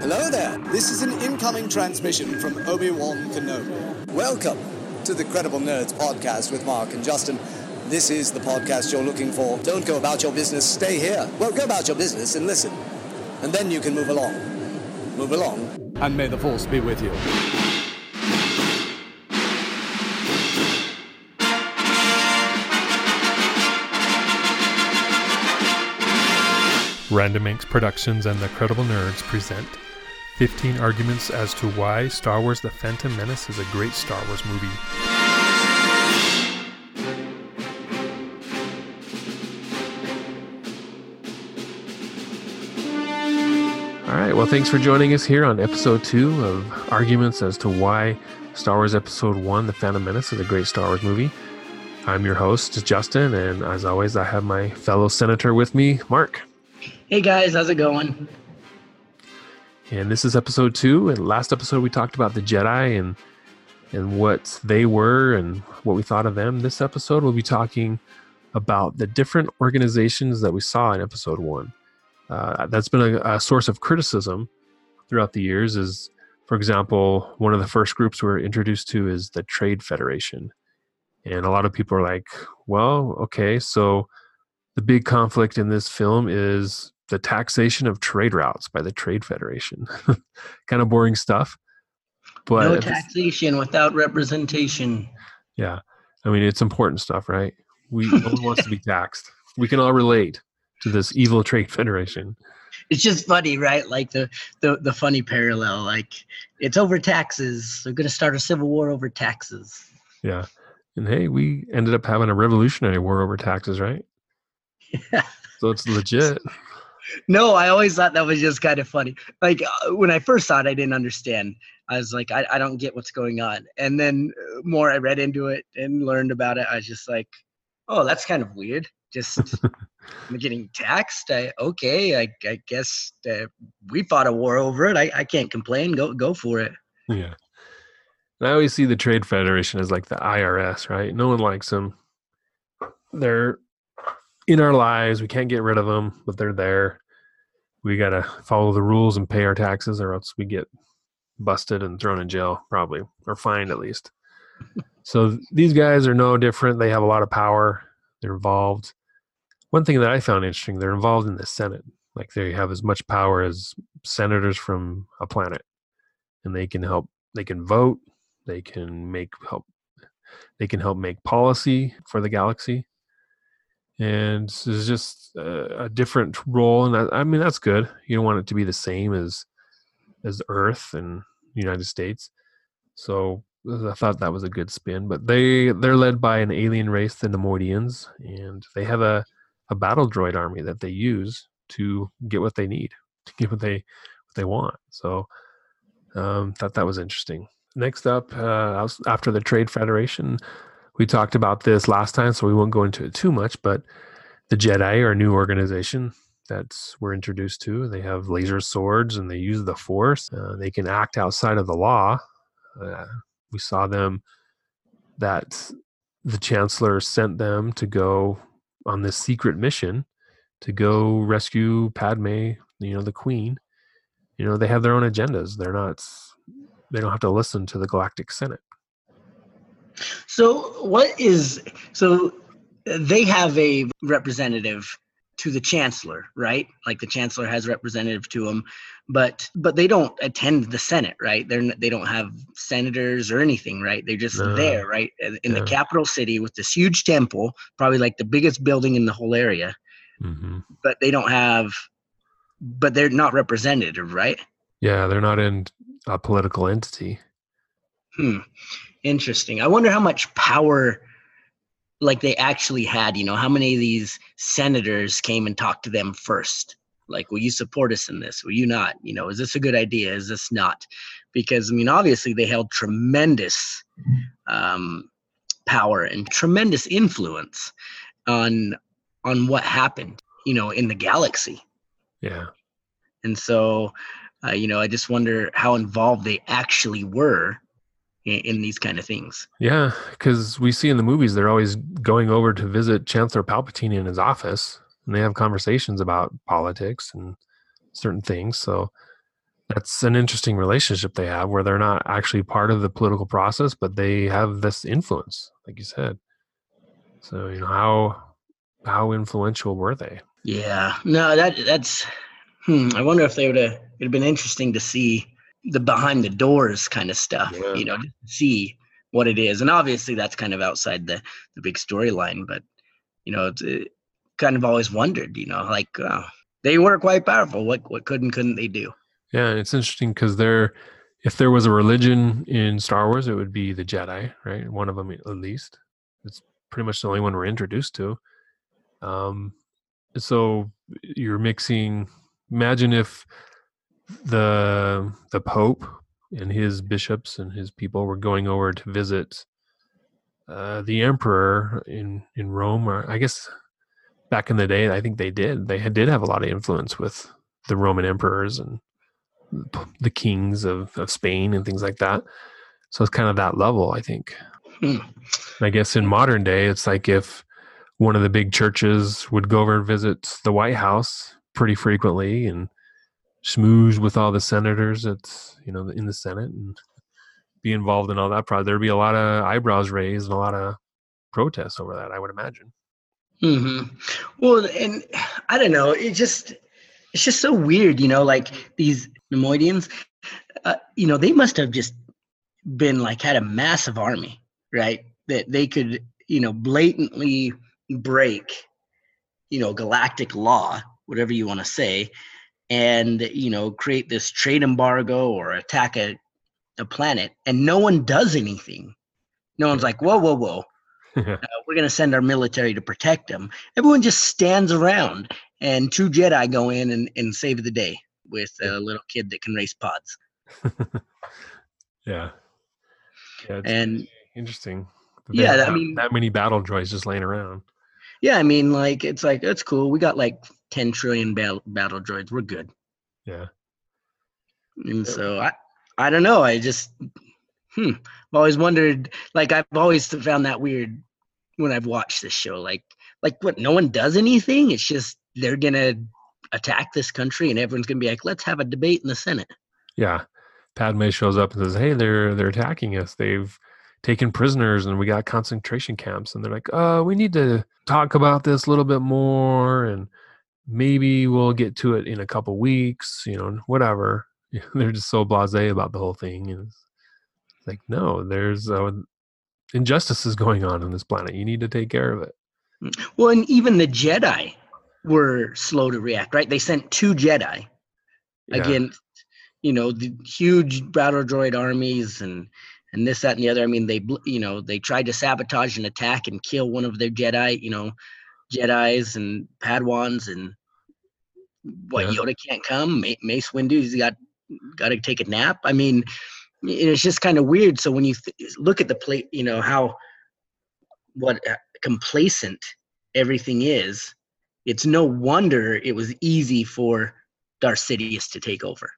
Hello there. This is an incoming transmission from Obi-Wan Kenobi. Welcome to the Credible Nerds podcast with Mark and Justin. This is the podcast you're looking for. Don't go about your business, stay here. Well, go about your business and listen. And then you can move along. Move along. And may the Force be with you. Random Inc. Productions and the Credible Nerds present 15 arguments as to why Star Wars The Phantom Menace is a great Star Wars movie. All right, well, thanks for joining us here on episode two of Arguments as to why Star Wars Episode 1 The Phantom Menace is a great Star Wars movie. I'm your host, Justin, and as always, I have my fellow senator with me, Mark. Hey guys, how's it going? And this is episode two. And last episode we talked about the Jedi and and what they were and what we thought of them. This episode we'll be talking about the different organizations that we saw in episode one. Uh, that's been a, a source of criticism throughout the years. Is for example, one of the first groups we're introduced to is the Trade Federation, and a lot of people are like, "Well, okay, so." The big conflict in this film is the taxation of trade routes by the Trade Federation. kind of boring stuff. But no taxation without representation. Yeah. I mean, it's important stuff, right? We no one wants to be taxed. We can all relate to this evil trade federation. It's just funny, right? Like the the the funny parallel. Like it's over taxes. They're gonna start a civil war over taxes. Yeah. And hey, we ended up having a revolutionary war over taxes, right? Yeah. So it's legit no, I always thought that was just kind of funny. Like uh, when I first saw it, I didn't understand. I was like, I, I don't get what's going on. And then uh, more I read into it and learned about it, I was just like, oh, that's kind of weird. Just I'm getting taxed. I, okay, I, I guess uh, we fought a war over it. I, I can't complain. Go go for it. Yeah. I always see the Trade Federation as like the IRS, right? No one likes them. They're in our lives. We can't get rid of them, but they're there. We got to follow the rules and pay our taxes, or else we get busted and thrown in jail, probably, or fined at least. so these guys are no different. They have a lot of power. They're involved. One thing that I found interesting, they're involved in the Senate. Like they have as much power as senators from a planet, and they can help. They can vote. They can make help. They can help make policy for the galaxy and it's just a, a different role and that, i mean that's good. You don't want it to be the same as as earth and the united states. So i thought that was a good spin but they they're led by an alien race the neimoidians and they have a a battle droid army that they use to get what they need to get what they what they want. So um thought that was interesting. Next up uh after the trade federation we talked about this last time, so we won't go into it too much. But the Jedi are a new organization that we're introduced to. They have laser swords and they use the Force. Uh, they can act outside of the law. Uh, we saw them that the Chancellor sent them to go on this secret mission to go rescue Padme, you know, the Queen. You know, they have their own agendas. They're not. They don't have to listen to the Galactic Senate. So what is so they have a representative to the chancellor, right? Like the chancellor has a representative to them, but but they don't attend the Senate, right? They're they don't have senators or anything, right? They're just no. there, right, in yeah. the capital city with this huge temple, probably like the biggest building in the whole area. Mm-hmm. But they don't have, but they're not representative, right? Yeah, they're not in a political entity. Hmm. Interesting. I wonder how much power like they actually had, you know, how many of these senators came and talked to them first? Like, will you support us in this? Will you not? You know, is this a good idea? Is this not? Because I mean, obviously they held tremendous um, power and tremendous influence on on what happened, you know, in the galaxy. Yeah. And so, uh, you know, I just wonder how involved they actually were in, in these kind of things. Yeah, because we see in the movies they're always going over to visit Chancellor Palpatine in his office, and they have conversations about politics and certain things. So that's an interesting relationship they have where they're not actually part of the political process, but they have this influence, like you said. So, you know, how how influential were they? Yeah. No, that that's hmm, I wonder if they would have it'd been interesting to see the behind the doors kind of stuff, Yeah. you know, see what it is. And obviously that's kind of outside the the big storyline, but you know, it's it kind of always wondered, you know, like uh, they were quite powerful. What what could and couldn't they do? Yeah, it's interesting because there, if there was a religion in Star Wars, it would be the Jedi, right? One of them at least. It's pretty much the only one we're introduced to. Um, so you're mixing. Imagine if the the Pope and his bishops and his people were going over to visit uh, the Emperor in in Rome, or I guess back in the day, I think they did. They had, did have a lot of influence with the Roman emperors and the kings of, of Spain and things like that. So it's kind of that level, I think. Hmm. I guess in modern day, it's like if one of the big churches would go over and visit the White House pretty frequently and schmooze with all the senators at you know in the Senate and be involved in all that. Probably there'd be a lot of eyebrows raised and a lot of protests over that. I would imagine. hmm Well, and I don't know. It just it's just so weird, you know. Like these Neimoidians, uh, you know, they must have just been like had a massive army, right? That they could, you know, blatantly break, you know, galactic law, whatever you want to say, and you know, create this trade embargo or attack a a planet, and no one does anything. No one's like, whoa, whoa, whoa uh, we're going to send our military to protect them. Everyone just stands around, and two Jedi go in and, and save the day with a little kid that can race pods. yeah. Yeah. And interesting. Yeah, they I mean- that many battle droids just laying around. Yeah, I mean, like it's like it's cool. We got like ten trillion battle battle droids. We're good. Yeah. And so I, I don't know. I just, hmm. I've always wondered. Like I've always found that weird when I've watched this show. Like, like what? No one does anything. It's just they're gonna attack this country, and everyone's gonna be like, let's have a debate in the Senate. Yeah. Padme shows up and says, "Hey, they're they're attacking us. They've taken prisoners, and we got concentration camps." And they're like, "Uh, we need to talk about this a little bit more, and maybe we'll get to it in a couple weeks. You know, whatever." they're just so blasé about the whole thing, and it's like, no, there's uh, injustices going on on this planet. You need to take care of it. Well, and even the Jedi were slow to react, right? They sent two Jedi Yeah. against, you know, the huge battle droid armies and and this, that, and the other. I mean, they, you know, they tried to sabotage and attack and kill one of their Jedi, you know, Jedi's and Padawans, and what Yeah. Yoda can't come. Mace Windu's got got to take a nap. I mean, it's just kind of weird. So when you th- look at the plate, you know how what uh, complacent everything is, it's no wonder it was easy for Darth Sidious to take over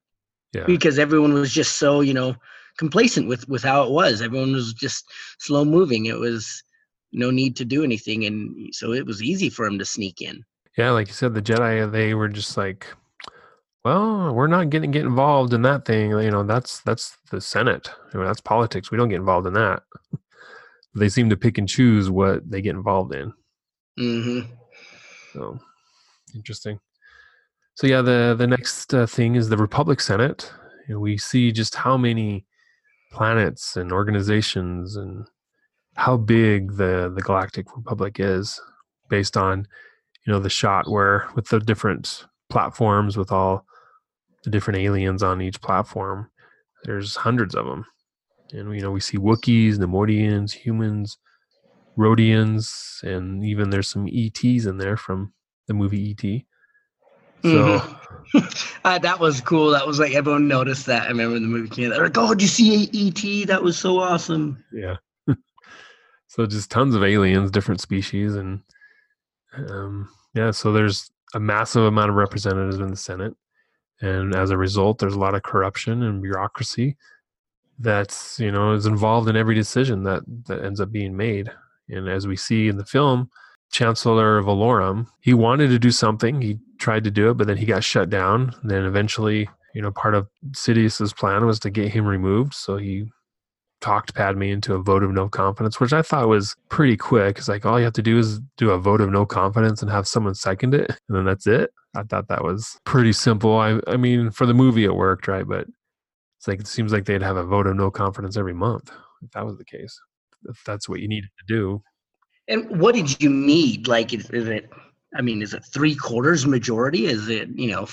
Yeah. because everyone was just so you know complacent with with how it was. Everyone was just slow moving. It was no need to do anything, and so it was easy for him to sneak in. Yeah, like you said, the Jedi they were just like, well, we're not getting get involved in that thing. You know, that's that's the Senate. You know, that's politics. We don't get involved in that. they seem to pick and choose what they get involved in. hmm So interesting. So yeah, the the next uh, thing is the Republic Senate. Know, we see just how many planets and organizations and how big the the Galactic Republic is, based on you know the shot where with the different platforms with all the different aliens on each platform. There's hundreds of them, and you know we see Wookiees, Neimoidians, humans, Rodians, and even there's some ETs in there from the movie ET. So uh, that was cool. That was like everyone noticed that. I remember the movie came out. They're like, "Oh, did you see ET? That was so awesome." yeah, so just tons of aliens, different species, and um, yeah, so there's a massive amount of representatives in the Senate, and as a result, there's a lot of corruption and bureaucracy that's you know is involved in every decision that that ends up being made. And as we see in the film, Chancellor of Valorum, he wanted to do something. He tried to do it, but then he got shut down. And then eventually, you know, part of Sidious's plan was to get him removed. So he talked Padme into a vote of no confidence, which I thought was pretty quick. It's like all you have to do is do a vote of no confidence and have someone second it, and then that's it. I thought that was pretty simple. I I mean, for the movie it worked, right? But it's like it seems like they'd have a vote of no confidence every month if that was the case. If that's what you needed to do. And what did you need? Like, is, is it? I mean, is it three quarters majority? Is it you know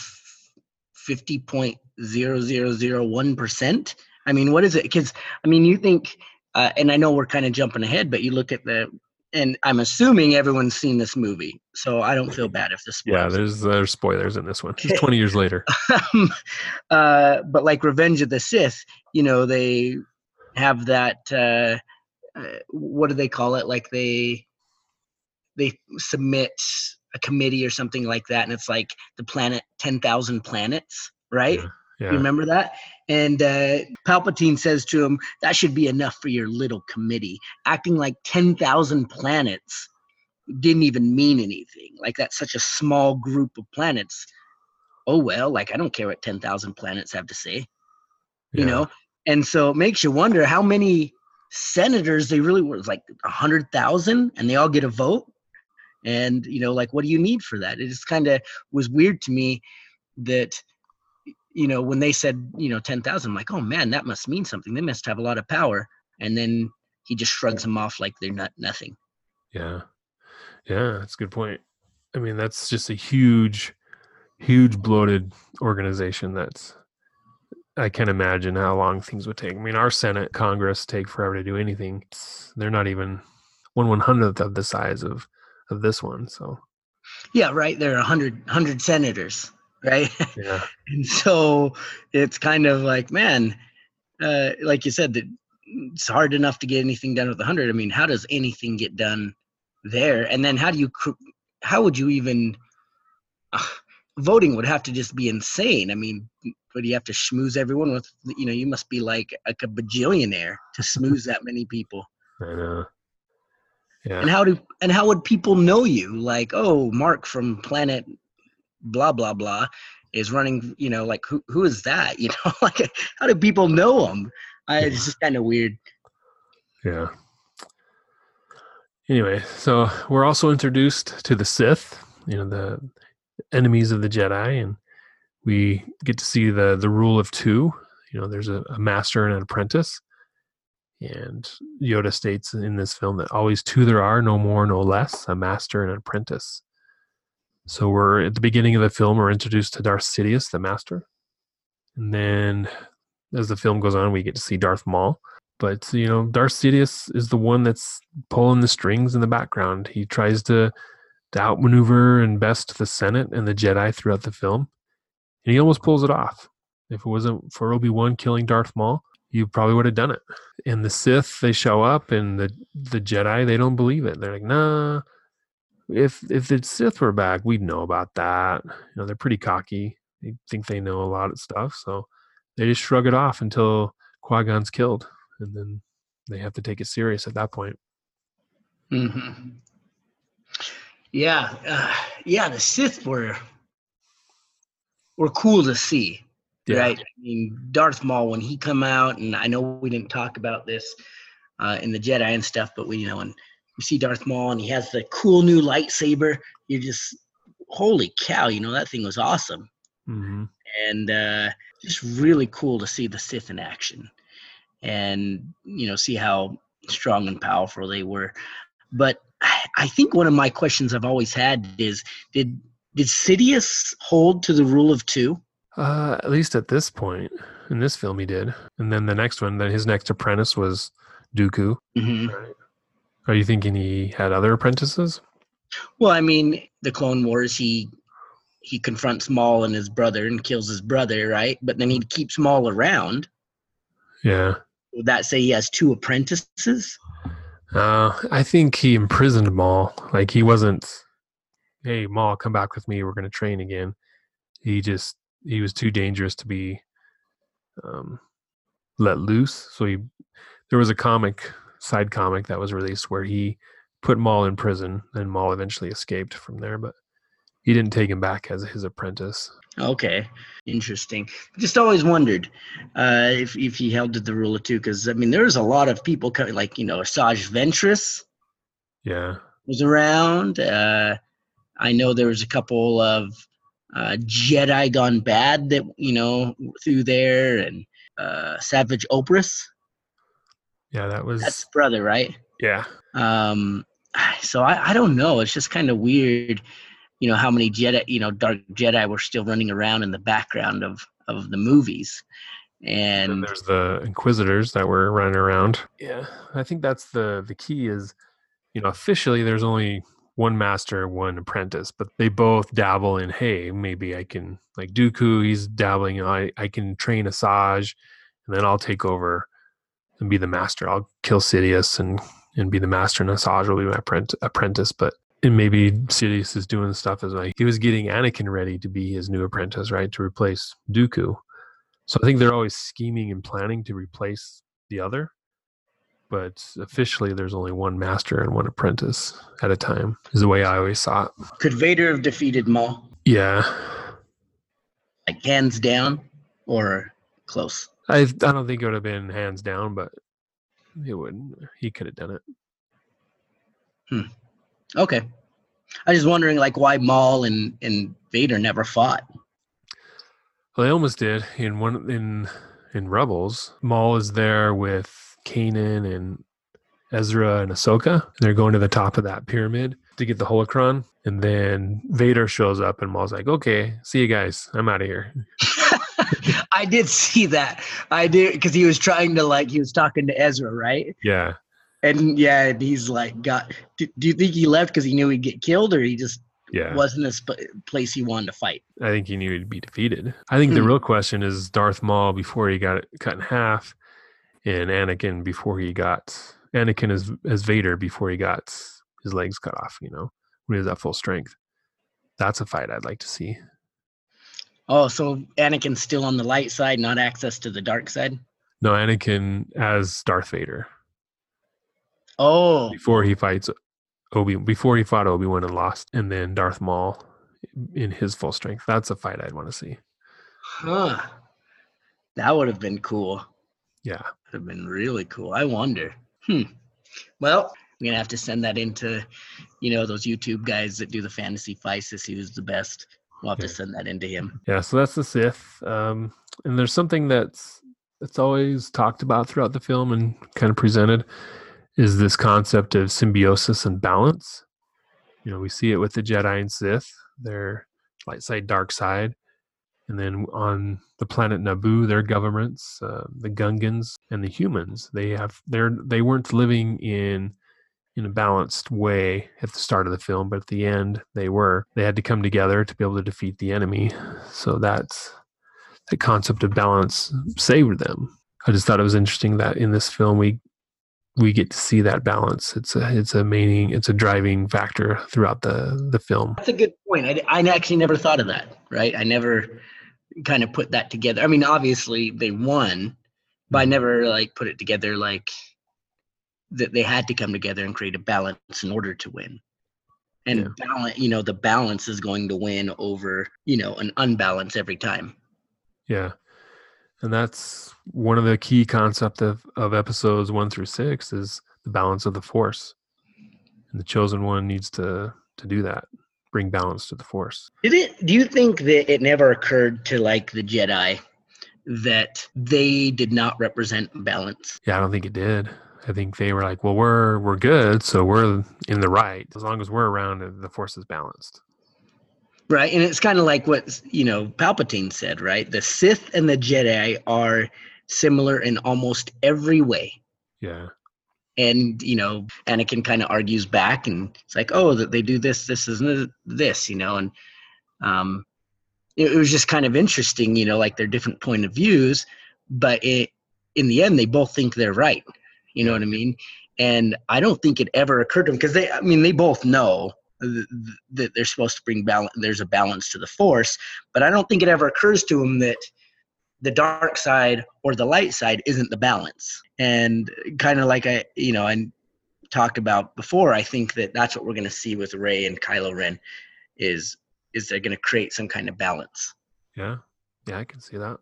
fifty point zero zero zero one percent? I mean, what is it? Because I mean, you think, uh, and I know we're kind of jumping ahead, but you look at the, and I'm assuming everyone's seen this movie, so I don't feel bad if this. Yeah, there's there's spoilers in this one. It's 20 years later. um, uh, but like Revenge of the Sith, you know, they have that. Uh, uh, what do they call it? Like they they submit a committee or something like that, and it's like the planet, ten thousand planets, right? Yeah. Yeah. You remember that? And uh, Palpatine says to him, That should be enough for your little committee. Acting like 10,000 planets didn't even mean anything. Like that's such a small group of planets. Oh, well, like I don't care what 10,000 planets have to say, you know? And so it makes you wonder how many senators they really were like a 100,000 and they all get a vote. And, you know, like, what do you need for that? It just kind of was weird to me that you know, when they said, you know, 10,000, I'm like, oh man, that must mean something. They must have a lot of power. And then he just shrugs them off like they're not nothing. Yeah. Yeah, that's a good point. I mean, that's just a huge, huge bloated organization that's I can imagine how long things would take. I mean, our Senate, Congress take forever to do anything. They're not even one one hundredth of the size of of this one. So Yeah, right. There are 100, 100 senators, right? yeah, and so it's kind of like, man, uh, like you said, that it's hard enough to get anything done with 100. I mean, how does anything get done there? And then how do you, cr- how would you even, uh, voting would have to just be insane. I mean, but you have to schmooze everyone with, you know, you must be like, like a bajillionaire to schmooze that many people. I know. Yeah, And how do and how would people know you? Like, oh, Mark from Planet blah blah blah is running. You know, like who who is that? You know, like how do people know him? I, it's just kind of weird. yeah. Anyway, so we're also introduced to the Sith, you know, the enemies of the Jedi, and we get to see the the rule of two. You know, there's a, a master and an apprentice. And Yoda states in this film that always two there are, no more, no less, a master and an apprentice. So we're at the beginning of the film, we're introduced to Darth Sidious, the master. And then as the film goes on, we get to see Darth Maul. But you know, Darth Sidious is the one that's pulling the strings in the background. He tries to to outmaneuver and best the Senate and the Jedi throughout the film. And he almost pulls it off. If it wasn't for Obi-Wan killing Darth Maul, you probably would have done it. And the Sith, they show up and the the Jedi, they don't believe it. They're like, nah. If if the Sith were back, we'd know about that. You know, they're pretty cocky. They think they know a lot of stuff. So they just shrug it off until Qui-Gon's killed. And then they have to take it serious at that point. hmm Yeah, uh, yeah. The Sith were were cool to see. Yeah. right? I mean, Darth Maul when he come out, and I know we didn't talk about this uh, in the Jedi and stuff, but we, you know, and you see Darth Maul and he has the cool new lightsaber, you're just, holy cow, you know, that thing was awesome, hmm and uh, just really cool to see the Sith in action, and you know, see how strong and powerful they were. But I, think one of my questions I've always had is, did did Sidious hold to the rule of two? Uh, at least at this point in this film, he did. And then the next one, then his next apprentice was Dooku. hmm Are you thinking he had other apprentices? Well, I mean, the Clone Wars, he he confronts Maul and his brother and kills his brother, right? But then he keeps Maul around. Yeah. Would that say he has two apprentices? Uh, I think he imprisoned Maul. Like he wasn't, hey, Maul, come back with me. We're to train again. He just, he was too dangerous to be um, let loose. So he, there was a comic, side comic that was released where he put Maul in prison and Maul eventually escaped from there, but he didn't take him back as his apprentice. Okay, interesting. Just always wondered uh, if if he held to the rule of two, because I mean, there's a lot of people coming, like you know, Asajj Ventress Yeah. was around. Uh, I know there was a couple of uh, Jedi gone bad that you know through there, and uh, Savage Opress. Yeah, that was That's brother, right? yeah. Um, so I, I don't know. It's just kind of weird, you know, how many Jedi, you know, Dark Jedi were still running around in the background of of the movies, And and there's the inquisitors that were running around. Yeah, I think that's the the key is, you know, officially there's only one master, one apprentice, but they both dabble in. Hey, maybe I can like Dooku. He's dabbling. I I can train Asajj, and then I'll take over and be the master. I'll kill Sidious and and be the master, and Asajj will be my apprent- apprentice. But and maybe Sidious is doing stuff as like he was getting Anakin ready to be his new apprentice, right, to replace Dooku. So I think they're always scheming and planning to replace the other. But officially, there's only one master and one apprentice at a time, is the way I always saw it. could Vader have defeated Maul Yeah. like hands down or close? I, I don't think it would have been hands down, but it wouldn't. He could have done it. Hmm. Okay, I was just wondering like why Maul and and Vader never fought. Well, they almost did in one in in Rebels. Maul is there with Kanan and Ezra and Ahsoka. And they're going to the top of that pyramid to get the holocron, and then Vader shows up, and Maul's like, "Okay, see you guys. I'm out of here." I did see that. I did because he was trying to like he was talking to Ezra, right? Yeah, And yeah, and he's like, "Got." Do, do you think he left because he knew he'd get killed, or he just yeah. wasn't a sp- place he wanted to fight? I think he needed to be defeated. I think the Hmm. real question is Darth Maul before he got cut in half, and Anakin before he got Anakin as as Vader before he got his legs cut off. You know, when he was at full strength. That's a fight I'd like to see. Oh, so Anakin's still on the light side, not access to the dark side. No, Anakin as Darth Vader Oh, before he fights Obi before he fought Obi Wan and lost, and then Darth Maul in his full strength. That's a fight I'd want to see. huh. That would have been cool. Yeah, Would have been really cool. I wonder. Hmm. Well, I'm gonna have to send that into, you know, those YouTube guys that do the fantasy see who's the best. We'll have Yeah. to send that into him. yeah. So that's the Sith, um, and there's something that's that's always talked about throughout the film and kind of presented is this concept of symbiosis and balance. You know, we see it with the Jedi and Sith, their light side, dark side, and then on the planet Naboo, their governments, uh, the Gungans and the humans, they have they're they weren't living in in a balanced way at the start of the film, but at the end they were. They had to come together to be able to defeat the enemy. So that's the concept of balance saved them. I just thought it was interesting that in this film we we get to see that balance. It's a it's a main it's a driving factor throughout the the film. That's a good point. I, I actually never thought of that. Right? I never kind of put that together. I mean, obviously they won, but I mm-hmm. never like put it together like that they had to come together and create a balance in order to win. And Yeah. balance, you know, the balance is going to win over, you know, an unbalance every time. Yeah. And that's one of the key concept of, of episodes one through six is the balance of the force. And the chosen one needs to to do that, bring balance to the force. Did it? Do you think that it never occurred to like the Jedi that they did not represent balance? Yeah, I don't think it did. I think they were like, well, we're we're good, so we're in the right. As long as we're around, the force is balanced. Right, and it's kind of like what you know Palpatine said, right? The Sith and the Jedi are similar in almost every way. Yeah. And you know, Anakin kind of argues back, and it's like, oh, that they do this, this isn't this, you know, and um, it, it was just kind of interesting, you know, like their different point of views, but it in the end, they both think they're right. You know what I mean? And I don't think it ever occurred to them because they, I mean, they both know th- th- that they're supposed to bring balance. There's a balance to the force, but I don't think it ever occurs to them that the dark side or the light side isn't the balance. And kind of like I, you know, I talked about before, I think that that's what we're going to see with Rey and Kylo Ren is is they're going to create some kind of balance. Yeah. Yeah, I can see that.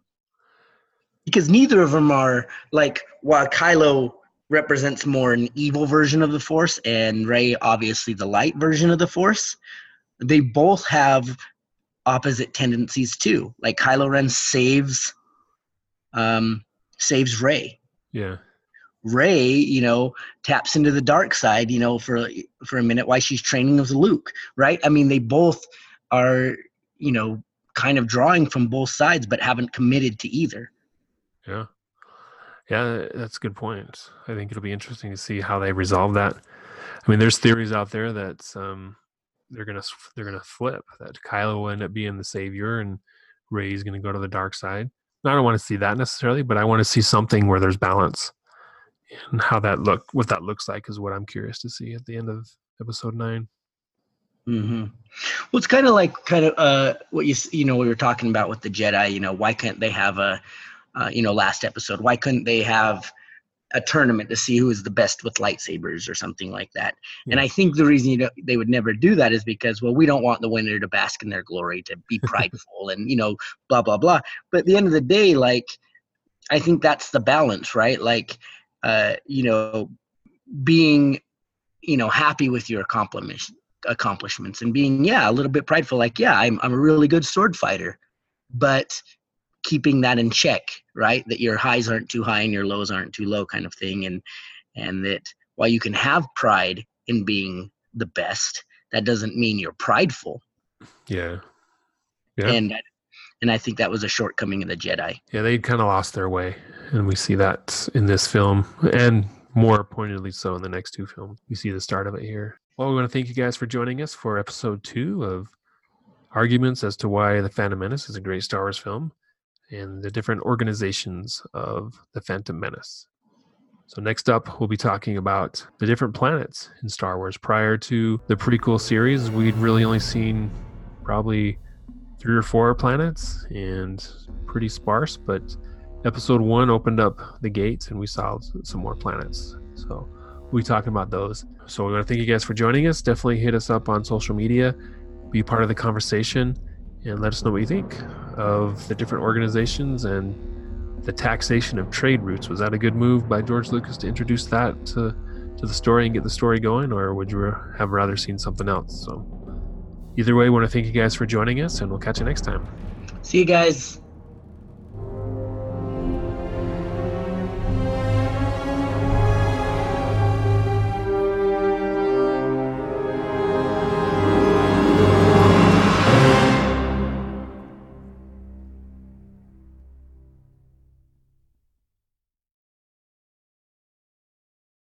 Because neither of them are like while Kylo represents more an evil version of the Force and Rey, obviously the light version of the Force, they both have opposite tendencies too. Like Kylo Ren saves um saves Rey. Yeah. Rey, you know, taps into the dark side, you know, for for a minute while she's training with Luke, right? I mean, they both are, you know, kind of drawing from both sides, but haven't committed to either. Yeah. Yeah, that's a good point. I think it'll be interesting to see how they resolve that. I mean, there's theories out there that um, they're gonna they're gonna flip that Kylo will end up being the savior and Rey's gonna go to the dark side. I don't want to see that necessarily, but I want to see something where there's balance and how that look what that looks like is what I'm curious to see at the end of episode 9 Mm-hmm. Well, it's kind of like kind of uh, what you you know we were talking about with the Jedi. You know, why can't they have a uh, you know last episode? Why couldn't they have a tournament to see who is the best with lightsabers or something like that? And I think the reason you know, they would never do that is because well, we don't want the winner to bask in their glory, to be prideful, and you know, blah blah blah. But at the end of the day, like I think that's the balance, right? Like uh, you know, being you know happy with your accomplishments accomplishments and being yeah a little bit prideful like yeah i'm, I'm a really good sword fighter but keeping that in check right that your highs aren't too high and your lows aren't too low kind of thing and and that while you can have pride in being the best that doesn't mean you're prideful Yeah. Yeah. and and i think that was a shortcoming of the jedi Yeah, they kind of lost their way, and we see that in this film, and more pointedly so in the next two films. We see the start of it here. Well, we want to thank you guys for joining us for episode two of arguments as to why The Phantom Menace is a great Star Wars film, and the different organizations of the Phantom Menace. So next up, we'll be talking about the different planets in Star Wars. Prior to the prequel series, we'd really only seen probably three or four planets and pretty sparse, but episode one opened up the gates and we saw some more planets. So we'll be talking about those. So we want to thank you guys for joining us. Definitely hit us up on social media, be part of the conversation, and let us know what you think of the different organizations and the taxation of trade routes. Was that a good move by George Lucas to introduce that to, to the story and get the story going, or would you have rather seen something else? So either way, we want to thank you guys for joining us, and we'll catch you next time. see you guys